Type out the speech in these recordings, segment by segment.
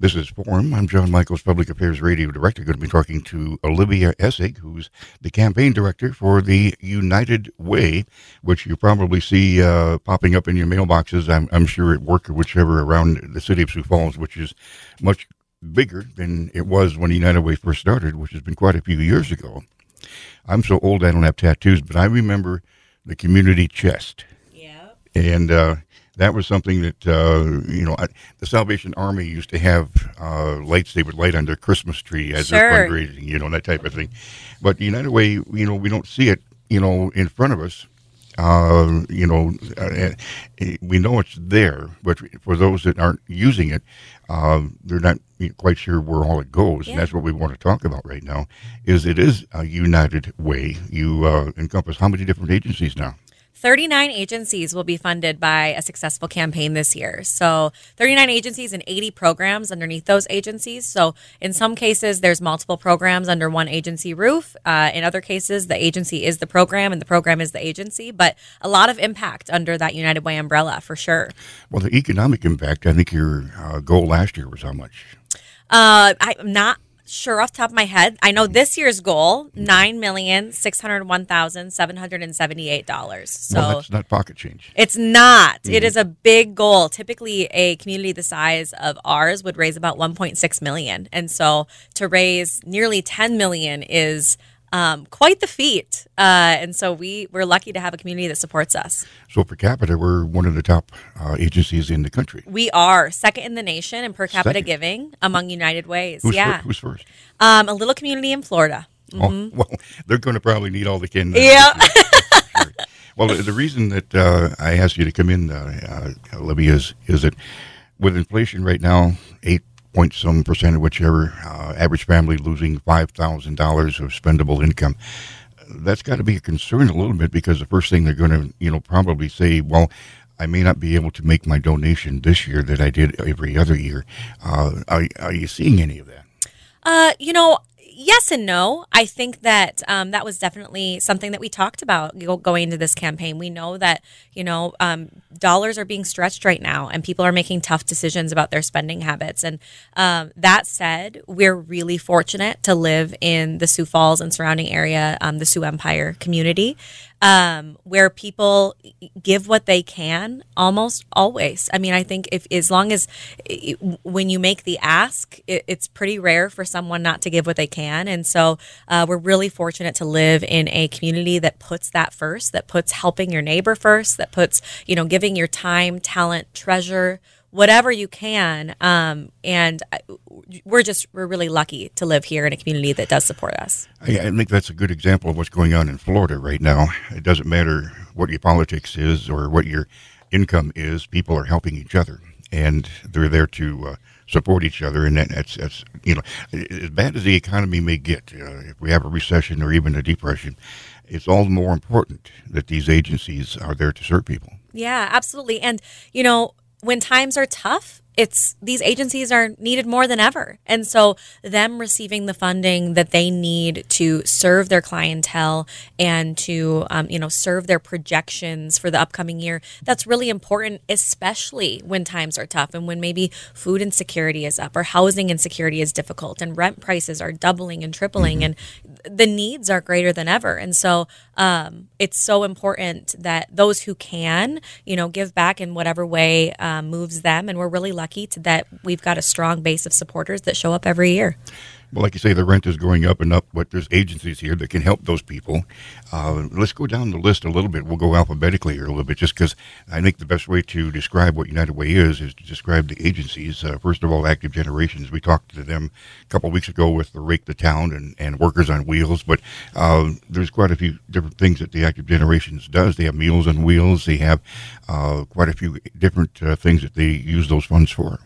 This is Forum. I'm Jon Michaels, Public Affairs Radio Director. Going to be talking to Olivia Essig, who's the campaign director for the United Way, which you probably see uh, popping up in your mailboxes, I'm, I'm, sure at work or whichever around the city of Sioux Falls, which is much bigger than it was when United Way first started, which has been quite a few years ago. I'm so old I don't have tattoos, but I remember the community chest. Yeah. And uh, that was something that uh, you know I, the Salvation Army used to have uh, lights they would light on their Christmas tree as sure. their fundraising, you know that type of thing. But the United Way, you know, we don't see it, you know, in front of us. Uh, you know, uh, we know it's there, but for those that aren't using it, uh, they're not quite sure where all it goes, yeah. and that's what we want to talk about right now. Is it is a united way? You uh, encompass how many different agencies now? 39 agencies will be funded by a successful campaign this year. So, 39 agencies and 80 programs underneath those agencies. So, in some cases, there's multiple programs under one agency roof. Uh, in other cases, the agency is the program and the program is the agency, but a lot of impact under that United Way umbrella for sure. Well, the economic impact, I think your uh, goal last year was how much? Uh, I'm not sure off top of my head. I know this year's goal nine million six hundred one thousand seven hundred and seventy eight dollars. So well, that's not pocket change. It's not. Mm-hmm. It is a big goal. Typically, a community the size of ours would raise about one point six million, and so to raise nearly ten million is um, quite the feat. Uh, and so we, we're lucky to have a community that supports us. So per capita, we're one of the top uh, agencies in the country. We are second in the nation in per capita second. giving among United Ways. Who's yeah. Who's first? Um, a little community in Florida. Oh, mm-hmm. Oh, well, they're going to probably need all the kin. Yeah. sure. Well, the reason that uh, I asked you to come in, uh, uh, Olivia, is, is that with inflation right now, eight point some percent of whichever uh, average family losing five thousand dollars of spendable income. That's got to be a concern a little bit because the first thing they're going to, you know, probably say, well, I may not be able to make my donation this year that I did every other year. Uh, are, are you seeing any of that? Uh, you know, yes and no. I think that um, that was definitely something that we talked about going into this campaign. We know that you know um, dollars are being stretched right now, and people are making tough decisions about their spending habits. And um, that said, we're really fortunate to live in the Sioux Falls and surrounding area, um, the Sioux Empire community um, where people give what they can almost always. I mean, I think if as long as when you make the ask, it, it's pretty rare for someone not to give what they can. And so uh, we're really fortunate to live in a community that puts that first, that puts helping your neighbor first, that puts, you know, giving your time, talent, treasure whatever you can. Um, and we're just we're really lucky to live here in a community that does support us. I, I, think that's a good example of what's going on in Florida right now. It doesn't matter what your politics is or what your income is; people are helping each other, and they're there to. Uh, support each other, and that's that's you know as bad as the economy may get, uh, if we have a recession or even a depression, it's all the more important that these agencies are there to serve people. Yeah, absolutely. And you know, when times are tough, it's these agencies are needed more than ever. And so them receiving the funding that they need to serve their clientele and to um, you know serve their projections for the upcoming year, that's really important, especially when times are tough and when maybe food insecurity is up or housing insecurity is difficult and rent prices are doubling and tripling mm-hmm. and the needs are greater than ever. And so um, it's so important that those who can, you know, give back in whatever way um, moves them. And we're really lucky to, that we've got a strong base of supporters that show up every year. Well, like you say, the rent is going up and up, but there's agencies here that can help those people. Uh, let's go down the list a little bit. We'll go alphabetically here a little bit, just because I think the best way to describe what United Way is is to describe the agencies. Uh, first of all, Active Generations. We talked to them a couple weeks ago with the Rake the Town and, and Workers on Wheels, but uh, there's quite a few different things that the Active Generations does. They have Meals on Wheels. They have uh, quite a few different uh, things that they use those funds for.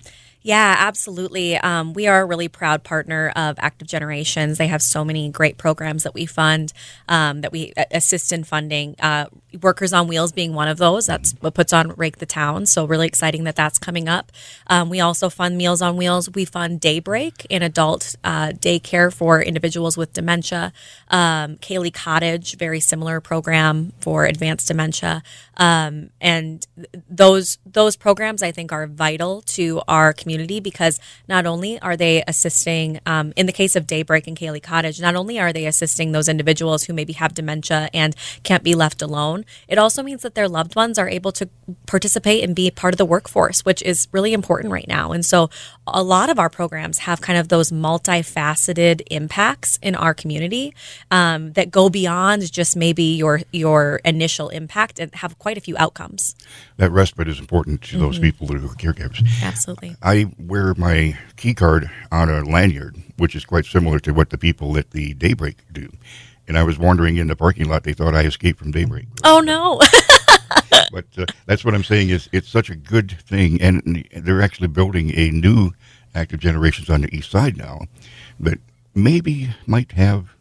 Yeah, absolutely. Um, we are a really proud partner of Active Generations. They have so many great programs that we fund, um, that we assist in funding. Uh, Workers on Wheels being one of those. That's what puts on Rake the Town. So really exciting that that's coming up. Um, we also fund Meals on Wheels. We fund Daybreak, an adult uh, daycare for individuals with dementia. Um, Kaylee Cottage, very similar program for advanced dementia. Um, and those those programs I think are vital to our community because not only are they assisting um, in the case of Daybreak and Kaylee Cottage, not only are they assisting those individuals who maybe have dementia and can't be left alone, it also means that their loved ones are able to participate and be part of the workforce, which is really important right now. And so a lot of our programs have kind of those multifaceted impacts in our community um, that go beyond just maybe your your initial impact and have quite a few outcomes. That respite is important to those people who are caregivers. Absolutely. I wear my key card on a lanyard, which is quite similar to what the people at the Daybreak do. And I was wandering in the parking lot. They thought I escaped from Daybreak. Oh no. but uh, that's what I'm saying is it's such a good thing, and they're actually building a new active generations on the east side now that maybe might have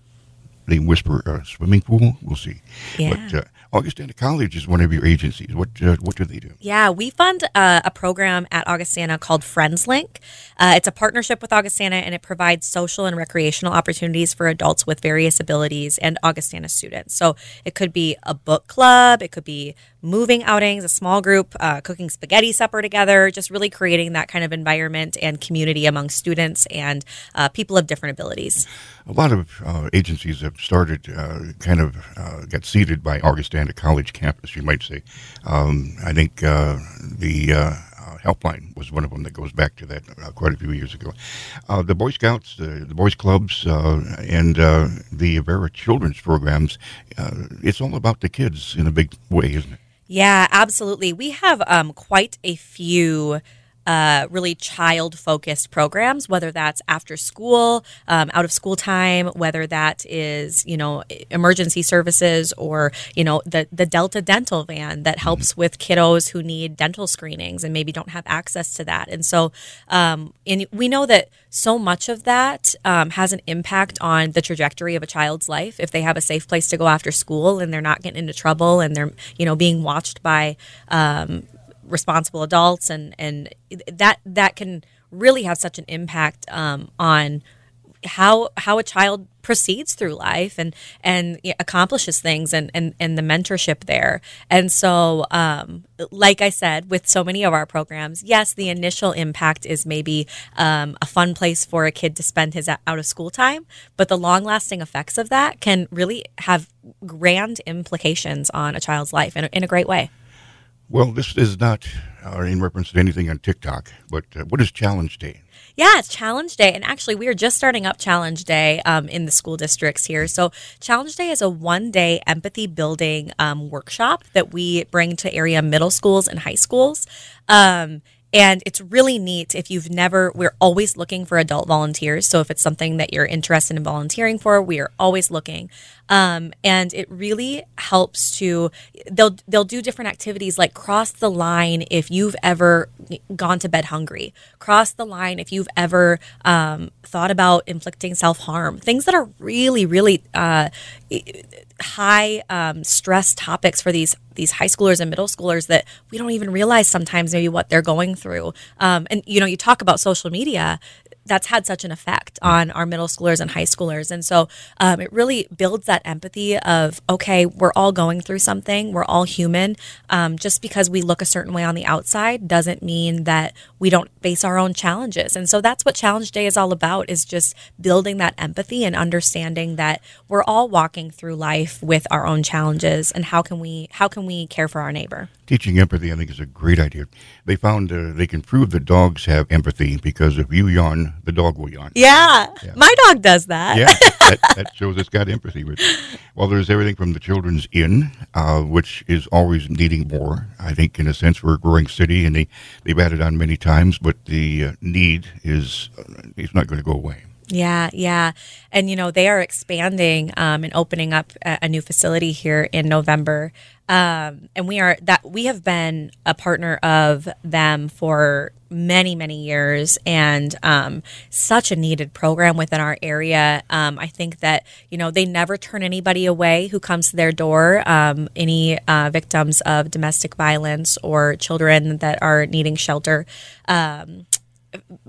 they whisper a swimming pool. We'll see. Yeah. But uh, Augustana College is one of your agencies. What uh, what do they do? Yeah, we fund uh, a program at Augustana called FriendsLink. Uh, it's a partnership with Augustana, and it provides social and recreational opportunities for adults with various abilities and Augustana students. So it could be a book club, it could be moving outings, a small group uh, cooking spaghetti supper together, just really creating that kind of environment and community among students and uh, people of different abilities. A lot of uh, agencies have started, uh, kind of uh, got seeded by Augustana College campus, you might say. Um, I think uh, the helpline was one of them that goes back to that uh, quite a few years ago. Uh, the Boy Scouts, the, the Boys Clubs, uh, and the Avera Children's programs, it's all about the kids in a big way, isn't it? Yeah, absolutely. We have um, quite a few uh, really child focused programs, whether that's after school, um, out of school time, whether that is, you know, emergency services or, you know, the, the Delta dental van that helps with kiddos who need dental screenings and maybe don't have access to that. And so, um, and we know that so much of that um, has an impact on the trajectory of a child's life. If they have a safe place to go after school and they're not getting into trouble and they're, you know, being watched by, um, responsible adults and and that that can really have such an impact um, on how how a child proceeds through life and and accomplishes things and and, and the mentorship there. And so um, like i said with so many of our programs yes the initial impact is maybe um, a fun place for a kid to spend his out of school time but the long lasting effects of that can really have grand implications on a child's life in, in a great way Well, this is not uh, in reference to anything on TikTok, but uh, what is Challenge Day? Yeah, it's Challenge Day. And actually, we are just starting up Challenge Day um, in the school districts here. So, Challenge Day is a one day empathy building um, workshop that we bring to area middle schools and high schools. Um, and it's really neat if you've never, we're always looking for adult volunteers. So if it's something that you're interested in volunteering for, we are always looking. Um, and it really helps to, they'll, they'll do different activities like cross the line if you've ever gone to bed hungry, cross the line if you've ever um, thought about inflicting self harm, things that are really, really uh, high um, stress topics for these these high schoolers and middle schoolers that we don't even realize sometimes maybe what they're going through. Um, and you know, you talk about social media that's had such an effect on our middle schoolers and high schoolers. And so um, it really builds that empathy of, okay, we're all going through something, we're all human. Um, just because we look a certain way on the outside doesn't mean that we don't face our own challenges. And so that's what Challenge Day is all about is just building that empathy and understanding that we're all walking through life with our own challenges and how can we how can we care for our neighbor? Teaching empathy, I think, is a great idea. They found uh, they can prove that dogs have empathy because if you yawn, the dog will yawn. Yeah, my dog does that. Yeah, that, that shows it's got empathy. With well, there's everything from the children's inn, uh, which is always needing more. I think, in a sense, we're a growing city, and they they've added on many times, but the uh, need is uh, it's not going to go away. Yeah, yeah. And, you know, they are expanding um, and opening up a, a new facility here in November. Um, and we are that we have been a partner of them for many, many years and um, such a needed program within our area. Um, I think that, you know, they never turn anybody away who comes to their door, um, any uh, victims of domestic violence or children that are needing shelter. Um,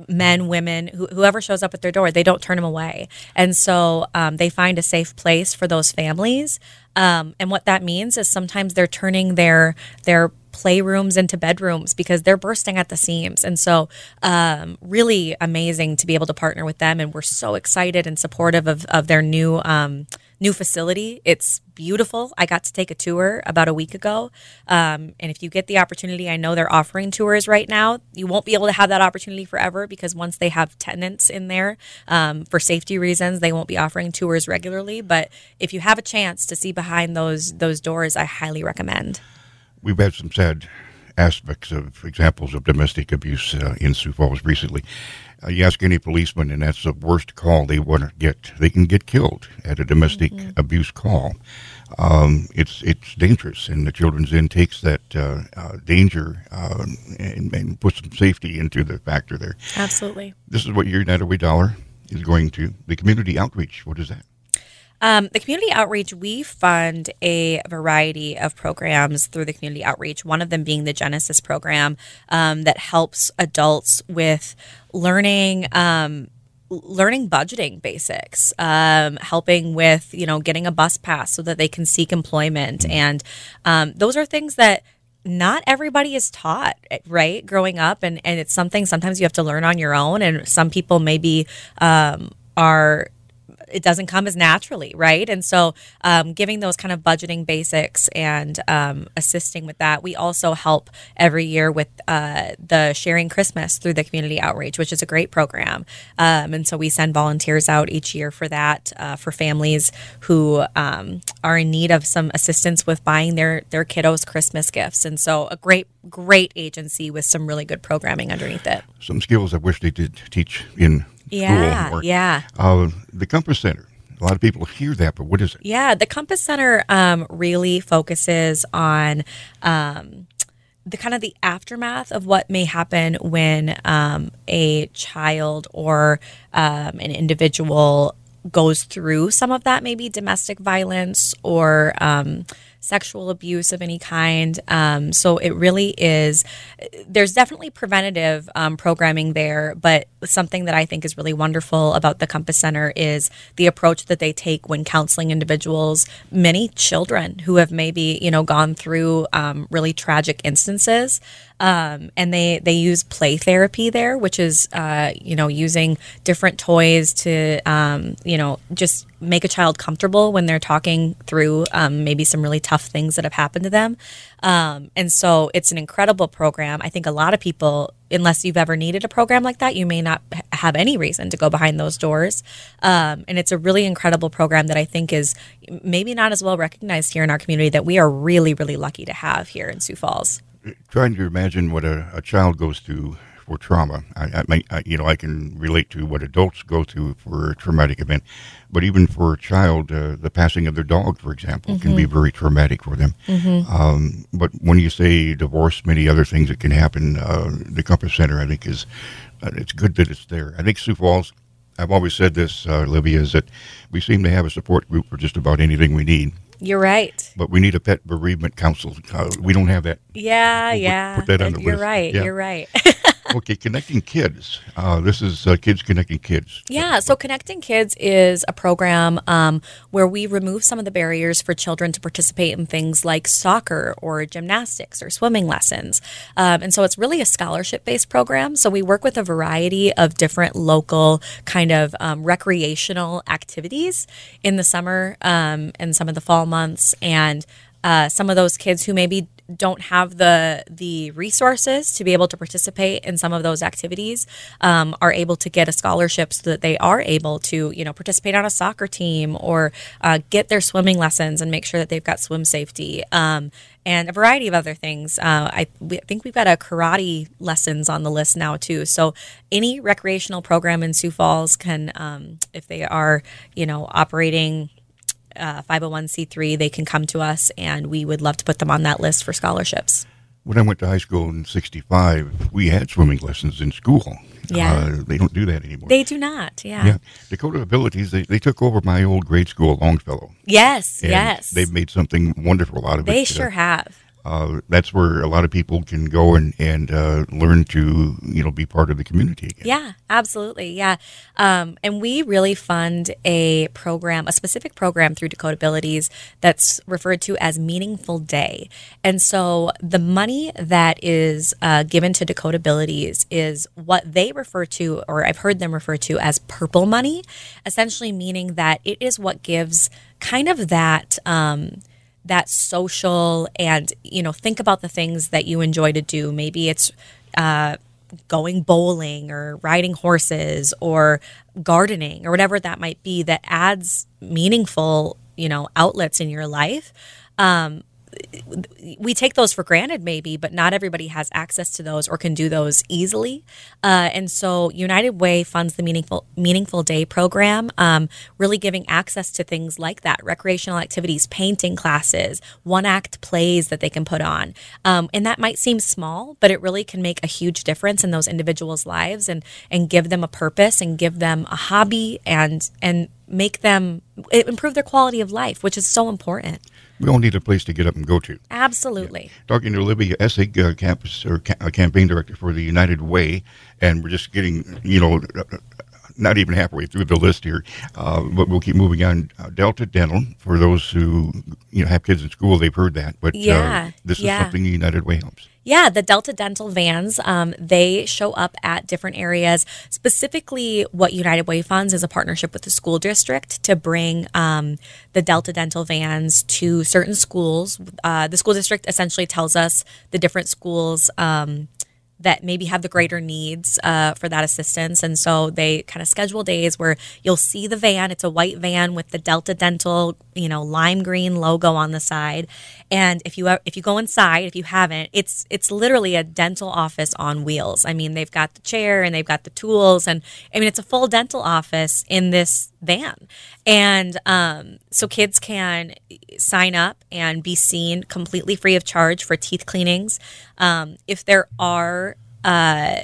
men, women, who, whoever shows up at their door, they don't turn them away. And so um, they find a safe place for those families. Um, and what that means is sometimes they're turning their their playrooms into bedrooms because they're bursting at the seams. And so, um, really amazing to be able to partner with them. And we're so excited and supportive of, of their new um, new facility. It's beautiful. I got to take a tour about a week ago. Um, and if you get the opportunity, I know they're offering tours right now. You won't be able to have that opportunity forever because once they have tenants in there um, for safety reasons, they won't be offering tours regularly. But if you have a chance to see behind those those doors, I highly recommend. We've had some sad aspects of examples of domestic abuse uh, in Sioux Falls recently. Uh, you ask any policeman, and that's the worst call they want to get. They can get killed at a domestic mm-hmm. abuse call. Um, it's it's dangerous, and the Children's Inn takes that uh, uh, danger um, and, and, puts some safety into the factor there. Absolutely. This is what your United Way dollar is going to. The community outreach. What is that? Um, the community outreach, we fund a variety of programs through the community outreach, one of them being the Genesis program um, that helps adults with learning. Um, learning budgeting basics um, helping with you know getting a bus pass so that they can seek employment mm-hmm. and um, those are things that not everybody is taught right growing up and, and it's something sometimes you have to learn on your own and some people maybe um, are it doesn't come as naturally, right? And so, um, giving those kind of budgeting basics and um, assisting with that, we also help every year with uh, the Sharing Christmas through the community outreach, which is a great program. Um, and so, we send volunteers out each year for that uh, for families who um, are in need of some assistance with buying their their kiddos Christmas gifts. And so, a great great agency with some really good programming underneath it. Some skills I wish they did teach in yeah, school. yeah. Uh, the Compass Center. A lot of people hear that, but what is it? Yeah, the Compass Center um, really focuses on um, the kind of the aftermath of what may happen when um, a child or um, an individual goes through some of that, maybe domestic violence or um, sexual abuse of any kind. Um, so it really is, there's definitely preventative um, programming there, but something that I think is really wonderful about the Compass Center is the approach that they take when counseling individuals, many children who have maybe, you know, gone through um, really tragic instances. Um, and they they use play therapy there, which is uh, you know using different toys to um, you know just make a child comfortable when they're talking through um, maybe some really tough things that have happened to them. Um, and so it's an incredible program. I think a lot of people, unless you've ever needed a program like that, you may not have any reason to go behind those doors. Um, and it's a really incredible program that I think is maybe not as well recognized here in our community that we are really, really lucky to have here in Sioux Falls. Trying to imagine what a, a child goes through for trauma. I, I, I, you know, I can relate to what adults go through for a traumatic event, but even for a child, uh, the passing of their dog, for example, mm-hmm. can be mm-hmm. very traumatic for them. Mm-hmm. Um, but when you say divorce, many other things that can happen, uh, the Compass Center, I think, is uh, it's good that it's there. I think Sioux Falls. I've always said this, uh, Olivia, is that we seem to have a support group for just about anything we need. You're right. But we need a pet bereavement council. Uh, we don't have that. Yeah, we'll yeah. Put, put that on the You're list. right. Yeah. You're right. okay, connecting kids. Uh, this is uh, kids connecting kids. Yeah, so connecting kids is a program um, where we remove some of the barriers for children to participate in things like soccer or gymnastics or swimming lessons. Um, and so it's really a scholarship based program. So we work with a variety of different local kind of um, recreational activities in the summer um, and some of the fall months and. Uh, some of those kids who maybe don't have the the resources to be able to participate in some of those activities um, are able to get a scholarship so that they are able to you know participate on a soccer team or uh, get their swimming lessons and make sure that they've got swim safety um, and a variety of other things. Uh, I, we, I, think we've got a karate lessons on the list now too. So any recreational program in Sioux Falls can, um, if they are you know operating uh, 501c3, they can come to us and we would love to put them on that list for scholarships. When I went to high school in 65, we had swimming lessons in school. Yeah. Uh, they don't do that anymore. They do not, yeah. Yeah. Dakota Abilities, they, they took over my old grade school, Longfellow. Yes, yes. They've made something wonderful out of they it. They sure uh, have. Uh, that's where a lot of people can go and and uh, learn to you know be part of the community again. Yeah, absolutely. Yeah, um, and we really fund a program, a specific program through Dakota Abilities that's referred to as Meaningful Day. And so the money that is uh, given to Dakota Abilities is what they refer to, or I've heard them refer to as purple money, essentially meaning that it is what gives kind of that. Um, that social and you know think about the things that you enjoy to do. Maybe it's uh, going bowling or riding horses or gardening or whatever that might be that adds meaningful you know outlets in your life. Um, we take those for granted maybe but not everybody has access to those or can do those easily. Uh, and so united way funds the meaningful meaningful day program um, really giving access to things like that recreational activities painting classes one act plays that they can put on. Um, and that might seem small but it really can make a huge difference in those individuals lives and and give them a purpose and give them a hobby and and make them improve their quality of life which is so important we all need a place to get up and go to. Absolutely. Yeah. Talking to Olivia Essig, uh, campus or ca- uh, campaign director for the United Way, and we're just getting, you know, not even halfway through the list here, uh, but we'll keep moving on. Uh, Delta Dental, for those who you know have kids in school, they've heard that, but uh, yeah, this is yeah. something United Way helps. Yeah, the Delta Dental vans, um, they show up at different areas. Specifically, what United Way funds is a partnership with the school district to bring um, the Delta Dental vans to certain schools. Uh, the school district essentially tells us the different schools. Um, that maybe have the greater needs uh, for that assistance. And so they kind of schedule days where you'll see the van. It's a white van with the Delta Dental, you know, lime green logo on the side. And if you if you go inside, if you haven't, it's it's literally a dental office on wheels. I mean, they've got the chair and they've got the tools, and I mean, it's a full dental office in this van. And um, so kids can sign up and be seen completely free of charge for teeth cleanings. Um, if there are uh,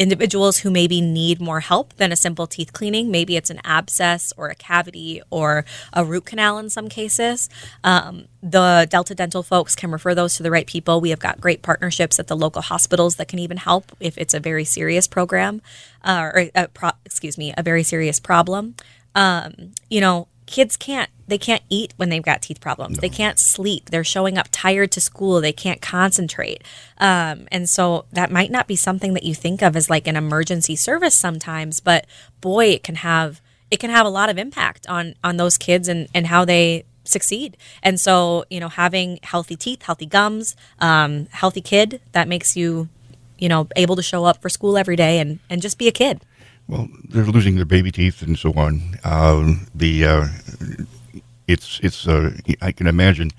individuals who maybe need more help than a simple teeth cleaning. Maybe it's an abscess or a cavity or a root canal in some cases. Um, the Delta Dental folks can refer those to the right people. We have got great partnerships at the local hospitals that can even help if it's a very serious program uh, or, a pro- excuse me, a very serious problem. Um, you know, kids can't they can't eat when they've got teeth problems. No. They can't sleep. They're showing up tired to school. They can't concentrate. Um, and so that might not be something that you think of as like an emergency service sometimes, but boy, it can have it can have a lot of impact on on those kids and and how they succeed. And so, you know, having healthy teeth, healthy gums, um, healthy kid, that makes you, you know, able to show up for school every day and, and just be a kid. Well, they're losing their baby teeth and so on. Uh, the uh, it's it's uh, I can imagine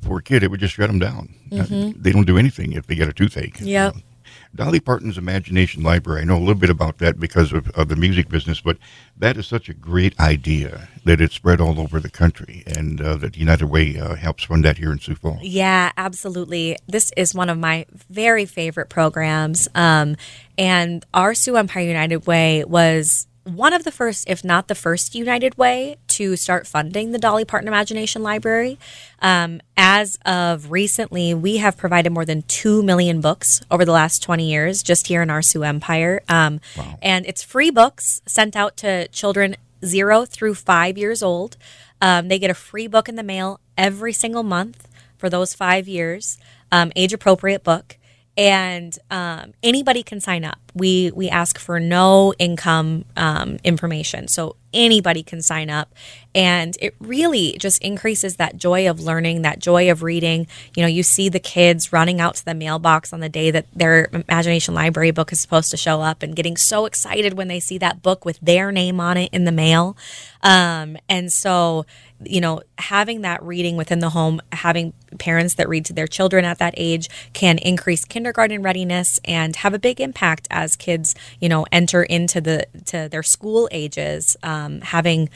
for a kid it would just shut them down. Mm-hmm. they don't do anything if they get a toothache. Yeah. Dolly Parton's Imagination Library. I know a little bit about that because of, of, the music business, but that is such a great idea that it's spread all over the country, and uh, that United Way uh, helps fund that here in Sioux Falls. Yeah, absolutely. This is one of my very favorite programs, um, and our Sioux Empire United Way was one of the first, if not the first, United Way to start funding the Dolly Parton Imagination Library. Um, as of recently, we have provided more than 2 million books over the last 20 years just here in our Sioux Empire. Um, wow. And it's free books sent out to children zero through five years old. Um, they get a free book in the mail every single month for those five years, um, age appropriate book and um, anybody can sign up. We we ask for no income um, information, so anybody can sign up, and it really just increases that joy of learning, that joy of reading. You know, you see the kids running out to the mailbox on the day that their imagination library book is supposed to show up, and getting so excited when they see that book with their name on it in the mail. Um, and so you know, having that reading within the home, having parents that read to their children at that age can increase kindergarten readiness and have a big impact as kids, you know, enter into the to their school ages. Um, having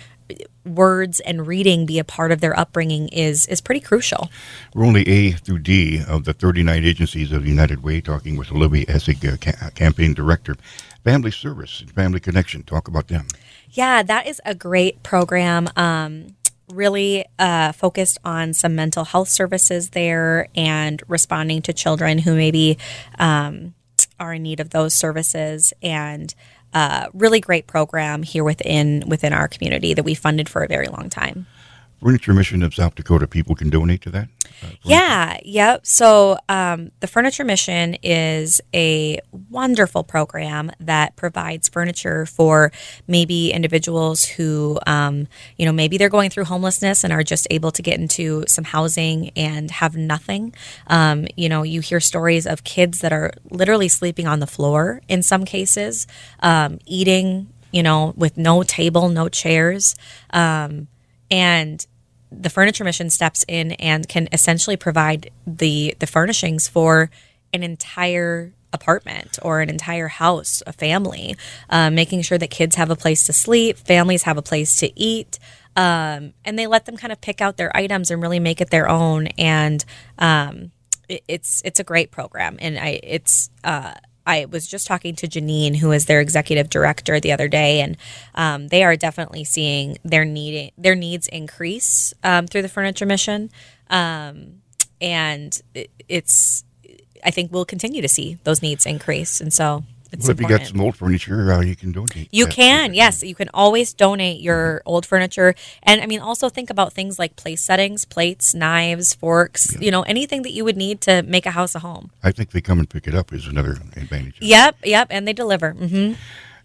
words and reading be a part of their upbringing is is pretty crucial. We're only A through D of the 39 agencies of United Way, talking with Olivia Essig, uh, ca- campaign director. Family Service and Family Connection, talk about them. Yeah, that is a great program. Um, really uh, focused on some mental health services there and responding to children who maybe um, are in need of those services and uh, really great program here within within our community that we funded for a very long time. Furniture Mission of South Dakota people can donate to that? Yeah, yep. So um, the Furniture Mission is a wonderful program that provides furniture for maybe individuals who, um, you know, maybe they're going through homelessness and are just able to get into some housing and have nothing. Um, you know, you hear stories of kids that are literally sleeping on the floor in some cases, um, eating, you know, with no table, no chairs. Um, and the furniture mission steps in and can essentially provide the the furnishings for an entire apartment or an entire house, a family, um, making sure that kids have a place to sleep, families have a place to eat, um, and they let them kind of pick out their items and really make it their own. And um, it, it's it's a great program, and I it's uh, I was just talking to Janine, who is their executive director, the other day, and um, they are definitely seeing their need their needs increase um, through the furniture mission, um, and it, it's I think we'll continue to see those needs increase, and so it's well, if important. you got some old furniture, uh, you can donate. You can, yes. You can always donate your mm-hmm. old furniture. And I mean, also think about things like place settings, plates, knives, forks, yeah. you know, anything that you would need to make a house a home. I think they come and pick it up is another advantage. Yep, yep. And they deliver. Mm-hmm.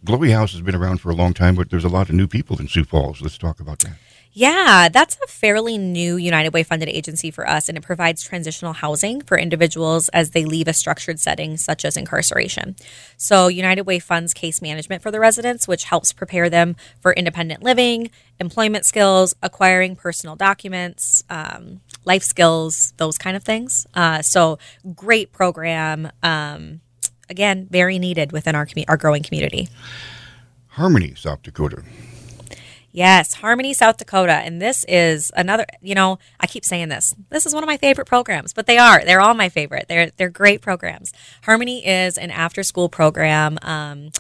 Glory House has been around for a long time, but there's a lot of new people in Sioux Falls. Let's talk about that. Yeah, that's a fairly new United Way funded agency for us, and it provides transitional housing for individuals as they leave a structured setting such as incarceration. So, United Way funds case management for the residents, which helps prepare them for independent living, employment skills, acquiring personal documents, um, life skills, those kind of things. Uh, so, great program. Um, again, very needed within our, our growing community. Harmony, South Dakota. Yes, Harmony, South Dakota. And this is another, you know, I keep saying this. This is one of my favorite programs, but they are. They're all my favorite. They're they're great programs. Harmony is an after-school program. Um,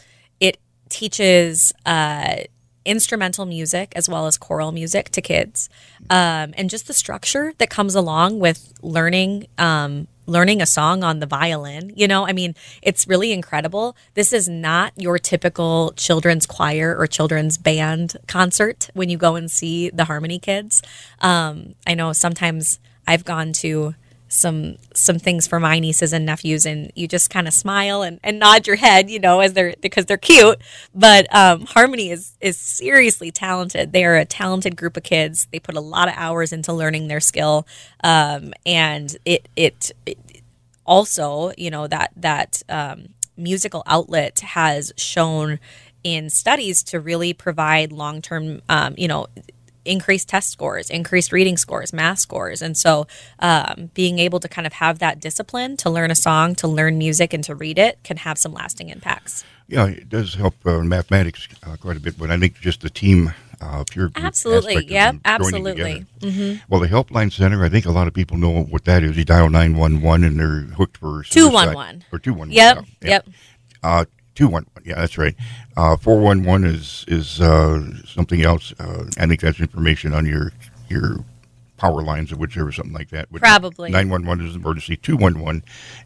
it teaches uh, instrumental music as well as choral music to kids, um, and just the structure that comes along with learning um, learning a song on the violin. You know, I mean, it's really incredible. This is not your typical children's choir or children's band concert when you go and see the Harmony Kids. Um, I know sometimes I've gone to some some things for my nieces and nephews and you just kind of smile and, and nod your head you know as they're because they're cute. But um, harmony is is seriously talented. They are a talented group of kids. They put a lot of hours into learning their skill. Um, and it, it, it also you know that that um, musical outlet has shown in studies to really provide long-term um, you know increased test scores, increased reading scores, math scores. And so um, being able to kind of have that discipline to learn a song, to learn music, and to read it can have some lasting impacts. Yeah, it does help uh, mathematics uh, quite a bit, but I think just the team. Uh, pure absolutely, yep, absolutely. Mm-hmm. Well, the Helpline Center, I think a lot of people know what that is. You dial nine one one, and they're hooked for two one one or two one one. Yep, yep. Uh, two one one. Yeah, that's right. Uh, four one one is is uh, something else. Uh, I think that's information on your your power lines or whichever something like that. Probably nine one one is emergency. Two one one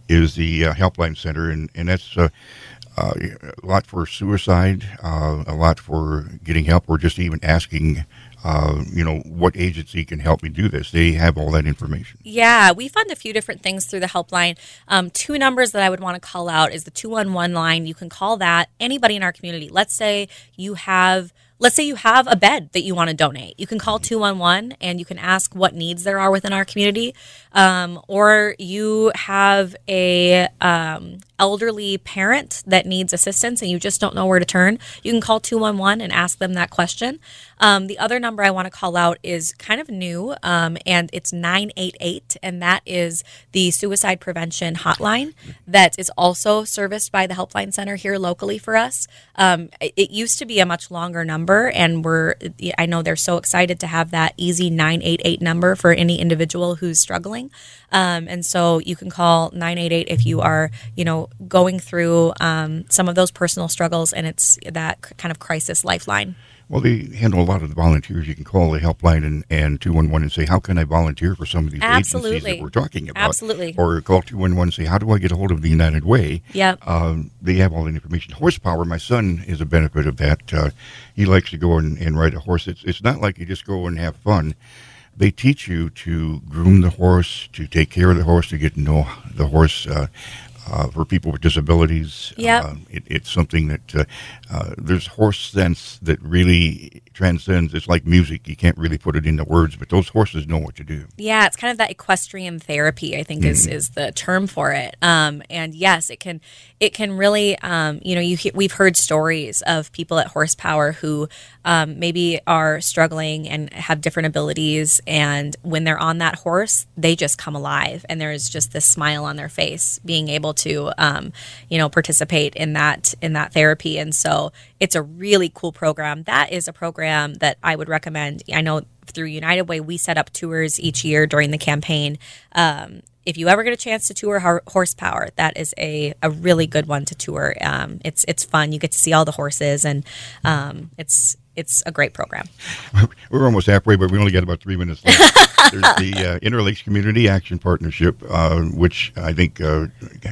is the uh, helpline center, and and that's. Uh, uh, a lot for suicide, a lot for getting help, or just even asking uh, you know, what agency can help me do this. They have all that information. Yeah, we fund a few different things through the helpline. Um, two numbers that I would want to call out is the 211 line. You can call that anybody in our community. Let's say you have let's say you have a bed that you want to donate. You can call 211 and you can ask what needs there are within our community. Um, or you have a um, elderly parent that needs assistance and you just don't know where to turn, you can call 211 and ask them that question. Um, the other number I want to call out is kind of new um, and it's 988, and that is the suicide prevention hotline that is also serviced by the Helpline Center here locally for us. Um, it used to be a much longer number, and we're, I know they're so excited to have that easy 988 number for any individual who's struggling. Um, and so you can call 988 if you are, you know, going through um, some of those personal struggles, and it's that kind of crisis lifeline. Well, they handle a lot of the volunteers. You can call the helpline and, and 211 and say, How can I volunteer for some of these Absolutely. agencies that we're talking about? Absolutely. Or call 211 and say, How do I get a hold of the United Way? Yeah. Um, they have all the information. Horsepower, my son is a benefit of that. Uh, he likes to go and, and ride a horse. It's, it's not like you just go and have fun. They teach you to groom the horse, to take care of the horse, to get to know the horse. Uh, uh, for people with disabilities, Yep. uh, it, it's something that uh, uh, there's horse sense that really transcends. It's like music; you can't really put it into words, but those horses know what to do. Yeah, it's kind of that equestrian therapy. I think is is the term for it. Um, and yes, it can it can really um, you know you we've heard stories of people at Horsepower who um, maybe are struggling and have different abilities, and when they're on that horse, they just come alive, and there is just this smile on their face, being able to um, you know participate in that in that therapy, and so it's a really cool program. That is a program that I would recommend. I know through United Way, we set up tours each year during the campaign. Um, if you ever get a chance to tour Horsepower, that is a, a really good one to tour. Um, it's it's fun. You get to see all the horses, and um, it's it's a great program. We're almost halfway, but we only got about three minutes left. There's the uh, Interlakes Community Action Partnership, uh, which I think uh,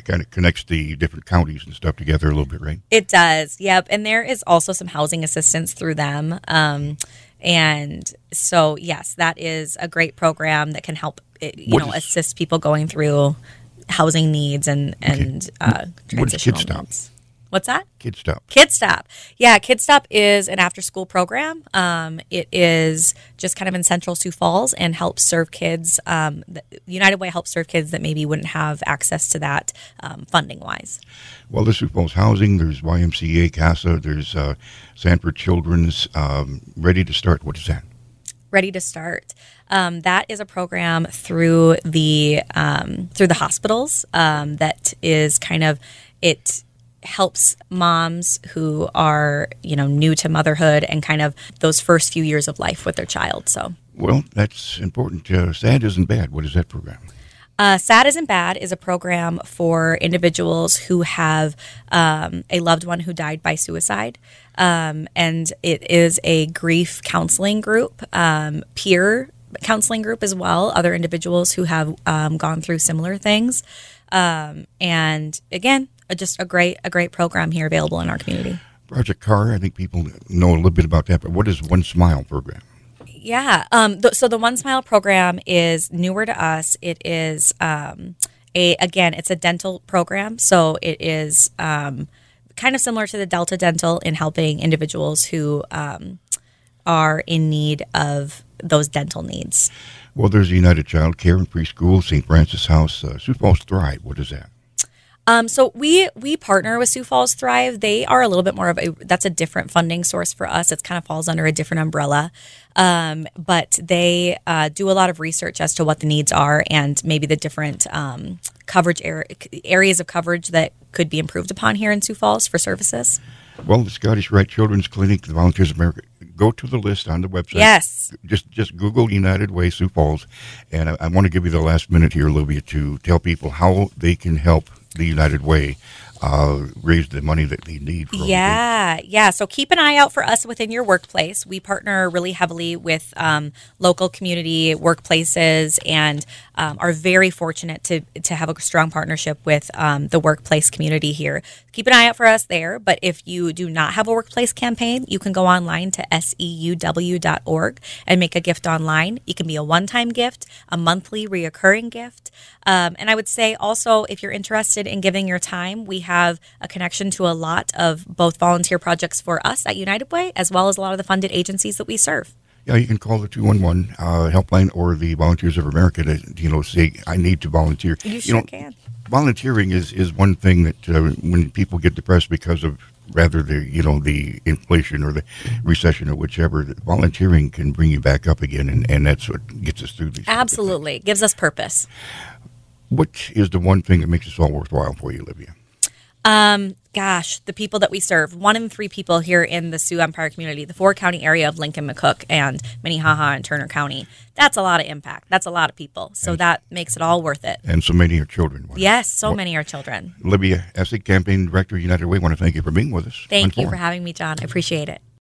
kind of connects the different counties and stuff together a little bit, right? It does, yep. And there is also some housing assistance through them. Um, and so, yes, that is a great program that can help, eh, you What know, is- assist people going through housing needs and and uh, What is transitional needs. What's that? Kid Stop. Kid Stop. Yeah, Kid Stop is an after school program. Um, it is just kind of in Central Sioux Falls and helps serve kids. Um, United Way helps serve kids that maybe wouldn't have access to that um, funding wise. Well, there's Sioux Falls Housing, there's YMCA, CASA, there's uh, Sanford Children's, um, Ready to Start. What is that? Ready to Start. Um, that is a program through the um, through the hospitals um, that is kind of it helps moms who are you know new to motherhood and kind of those first few years of life with their child. So Well, that's important. Uh, sad isn't bad. What is that program? Uh, Sad Isn't Bad is a program for individuals who have um, a loved one who died by suicide. Um, and it is a grief counseling group, um, peer counseling group as well, other individuals who have um, gone through similar things. Um, and again, uh, just a great, a great program here available in our community. Project Car, I think people know a little bit about that, but what is One Smile program? Yeah. Um, th- so the One Smile program is newer to us. It is um, a again, it's a dental program. So it is um, kind of similar to the Delta Dental in helping individuals who um, are in need of those dental needs. Well, there's United Child Care and Preschool, St. Francis House, uh, Sioux Falls Thrive. What is that? Um, so we we partner with Sioux Falls Thrive. They are a little bit more of a that's a different funding source for us. It kind of falls under a different umbrella, um, but they uh, do a lot of research as to what the needs are and maybe the different um, coverage ar- areas of coverage that could be improved upon here in Sioux Falls for services. Well, the Scottish Rite Children's Clinic, the Volunteers of America. Go to the list on the website. Yes. Just just Google United Way Sioux Falls, and I, I want to give you the last minute here, Olivia, to tell people how they can help the United Way uh, raise the money that they need. Yeah, yeah. So keep an eye out for us within your workplace. We partner really heavily with um, local community workplaces and um, are very fortunate to to have a strong partnership with um, the workplace community here. Keep an eye out for us there. But if you do not have a workplace campaign, you can go online to seuw.org and make a gift online. It can be a one time gift, a monthly reoccurring gift. Um, and I would say also, if you're interested in giving your time, we have a connection to a lot of both volunteer projects for us at United Way, as well as a lot of the funded agencies that we serve. Yeah, you can call the 211 uh, helpline or the Volunteers of America to, you know, say, I need to volunteer. You sure know, can. Volunteering is, is one thing that uh, when people get depressed because of rather the, you know, the inflation or the recession or whichever, volunteering can bring you back up again. And, and that's what gets us through these. Absolutely. Gives us purpose. What is the one thing that makes this all worthwhile for you, Olivia? Um, gosh, the people that we serve. One in three people here in the Sioux Empire community, the four county area of Lincoln, McCook, and Minnehaha and Turner County. That's a lot of impact. That's a lot of people. So that makes it all worth it. And so many are children. Yes, so many are children. Libby Essig, Campaign Director, United Way, want to thank you for being with us. Thank you for having me, Jon. I appreciate it.